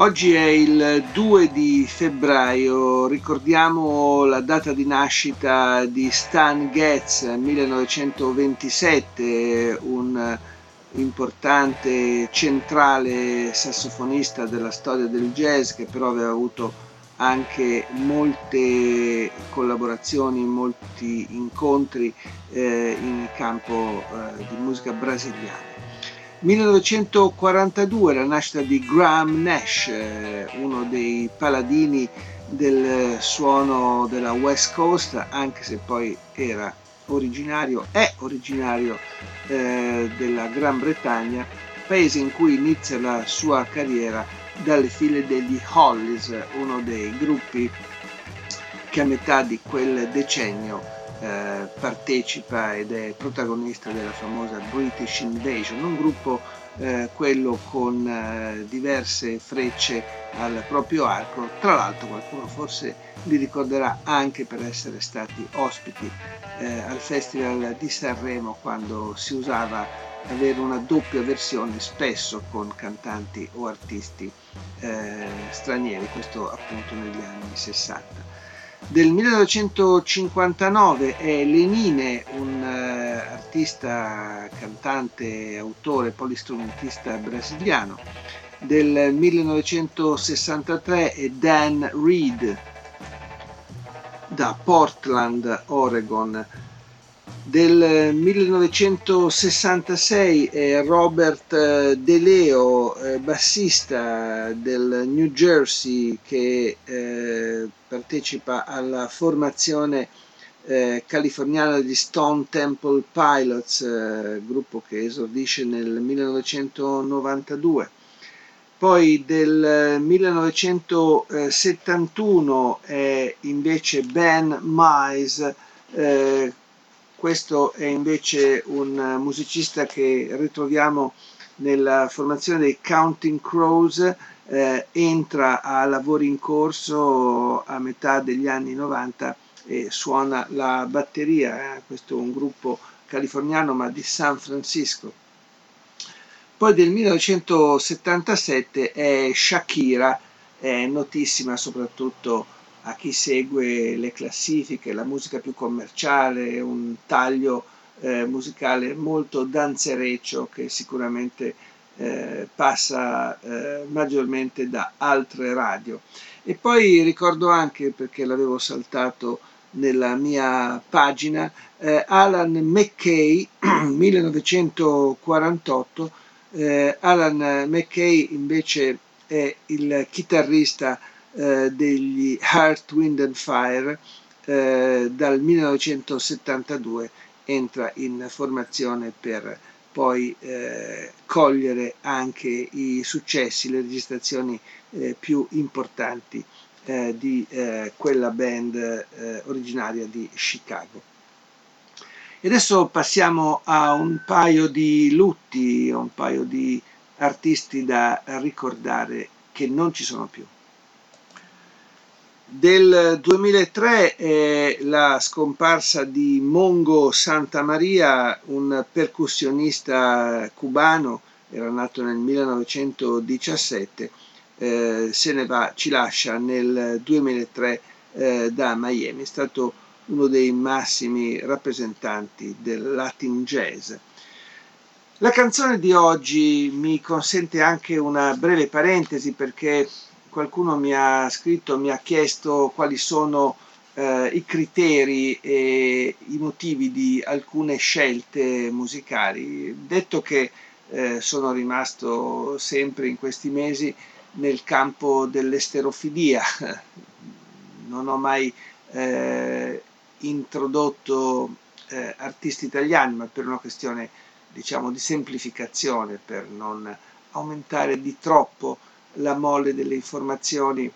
Oggi è il 2 di febbraio, ricordiamo la data di nascita di Stan Getz, 1927, un importante centrale sassofonista della storia del jazz che però aveva avuto anche molte collaborazioni, molti incontri eh, in campo eh, di musica brasiliana. 1942 la nascita di Graham Nash, eh, uno dei paladini del suono della West Coast, anche se poi era originario, è originario eh, della Gran Bretagna, paese in cui inizia la sua carriera dalle file degli Hollies, uno dei gruppi che a metà di quel decennio eh, partecipa ed è protagonista della famosa British Invasion, un gruppo eh, quello con eh, diverse frecce al proprio arco, tra l'altro qualcuno forse li ricorderà anche per essere stati ospiti eh, al Festival di Sanremo quando si usava avere una doppia versione spesso con cantanti o artisti eh, stranieri, questo appunto negli anni 60 del 1959 è Lenine, un uh, artista, cantante, autore, polistrumentista brasiliano. Del 1963 è Dan Reed da Portland, Oregon. Del 1966 è Robert eh, De Leo, eh, bassista del New Jersey che eh, partecipa alla formazione californiana degli Stone Temple Pilots, gruppo che esordisce nel 1992. Poi del 1971 è invece Ben Mize, questo è invece un musicista che ritroviamo nella formazione dei Counting Crows, eh, entra a lavori in corso a metà degli anni 90 e suona la batteria, eh. questo è un gruppo californiano ma di San Francisco. Poi del 1977 è Shakira, è notissima soprattutto a chi segue le classifiche, la musica più commerciale, un taglio eh, musicale molto danzereccio che sicuramente eh, passa eh, maggiormente da altre radio. E poi ricordo anche, perché l'avevo saltato nella mia pagina, eh, Alan McKay, 1948. Eh, Alan McKay invece è il chitarrista eh, degli Heart, Wind and Fire, dal 1972 entra in formazione per poi eh, cogliere anche i successi, le registrazioni eh, più importanti eh, di eh, quella band eh, originaria di Chicago. E adesso passiamo a un paio di lutti, un paio di artisti da ricordare che non ci sono più. Del 2003 è la scomparsa di Mongo Santa Maria, un percussionista cubano, era nato nel 1917, eh, se ne va, ci lascia nel 2003 eh, da Miami, è stato uno dei massimi rappresentanti del Latin jazz. La canzone di oggi mi consente anche una breve parentesi perché qualcuno mi ha scritto, mi ha chiesto quali sono eh, i criteri e i motivi di alcune scelte musicali. Detto che eh, sono rimasto sempre in questi mesi nel campo dell'esterofilia, non ho mai eh, introdotto eh, artisti italiani, ma per una questione diciamo di semplificazione per non aumentare di troppo la mole delle informazioni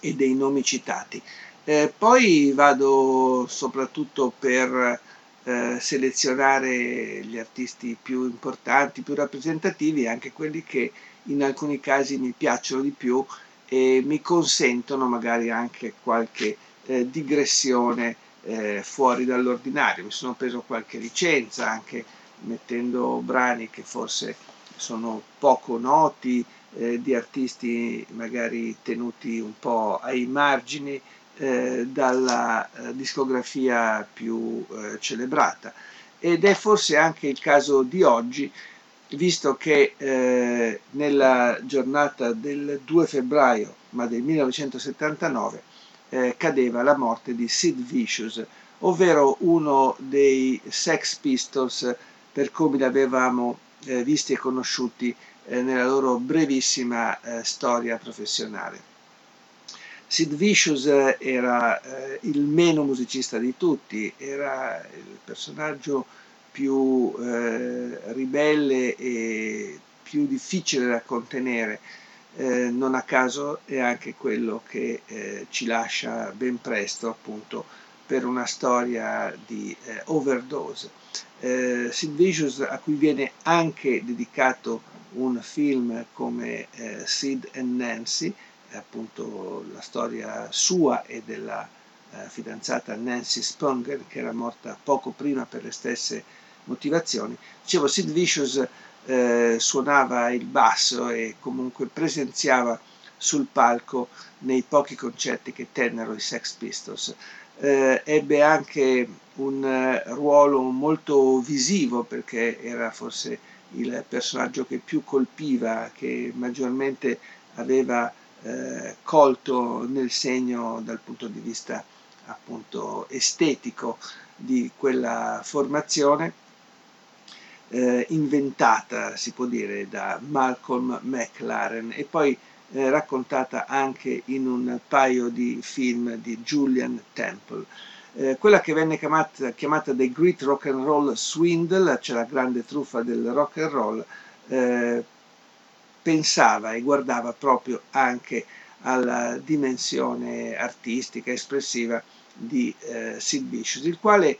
e dei nomi citati. Eh, poi vado soprattutto per eh, selezionare gli artisti più importanti, più rappresentativi, anche quelli che in alcuni casi mi piacciono di più e mi consentono magari anche qualche eh, digressione eh, fuori dall'ordinario. Mi sono preso qualche licenza anche mettendo brani che forse sono poco noti, eh, di artisti magari tenuti un po' ai margini eh, dalla eh, discografia più eh, celebrata. Ed è forse anche il caso di oggi, visto che eh, nella giornata del 2 febbraio, ma del 1979, eh, cadeva la morte di Sid Vicious, ovvero uno dei Sex Pistols per come li avevamo eh, visti e conosciuti eh, nella loro brevissima eh, storia professionale. Sid Vicious eh, era eh, il meno musicista di tutti, era il personaggio più eh, ribelle e più difficile da contenere, non a caso è anche quello che ci lascia ben presto appunto per una storia di overdose. Eh, Sid Vicious a cui viene anche dedicato un film come eh, Sid and Nancy, appunto la storia sua e della eh, fidanzata Nancy Spungen che era morta poco prima per le stesse motivazioni. Dicevo, Sid Vicious eh, suonava il basso e comunque presenziava sul palco nei pochi concerti che tennero i Sex Pistols. Eh, ebbe anche un eh, ruolo molto visivo perché era forse il personaggio che più colpiva, che maggiormente aveva eh, colto nel segno dal punto di vista appunto estetico di quella formazione eh, inventata si può dire da Malcolm McLaren e poi eh, raccontata anche in un paio di film di Julian Temple. Eh, quella che venne chiamata, chiamata The Great Rock and Roll Swindle, cioè la grande truffa del rock and roll, eh, pensava e guardava proprio anche alla dimensione artistica, espressiva di eh, Sid Vicious, il quale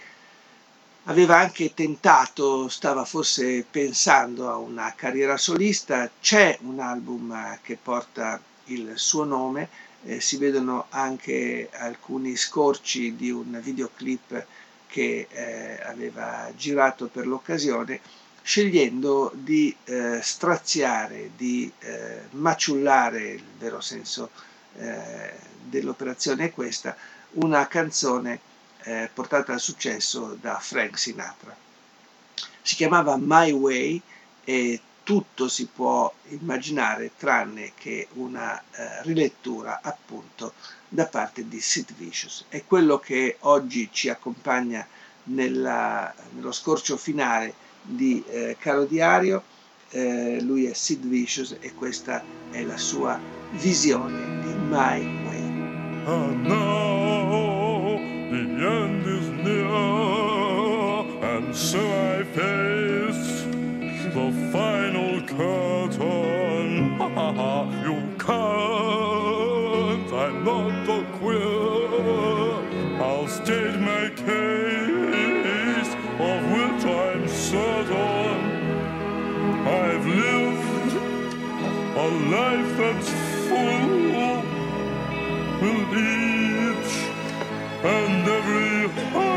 aveva anche tentato, stava forse pensando a una carriera solista, c'è un album che porta il suo nome, eh, si vedono anche alcuni scorci di un videoclip che eh, aveva girato per l'occasione, scegliendo di eh, straziare, di eh, maciullare, il vero senso eh, dell'operazione è questa, una canzone eh, portata al successo da Frank Sinatra. Si chiamava My Way e tutto si può immaginare tranne che una eh, rilettura appunto da parte di Sid Vicious. È quello che oggi ci accompagna nella, nello scorcio finale di eh, Caro Diario. Eh, lui è Sid Vicious e questa è la sua visione di My Way. Oh, no, the end is near, and so I face state my case, of which I'm certain. I've lived a life that's full, with each and every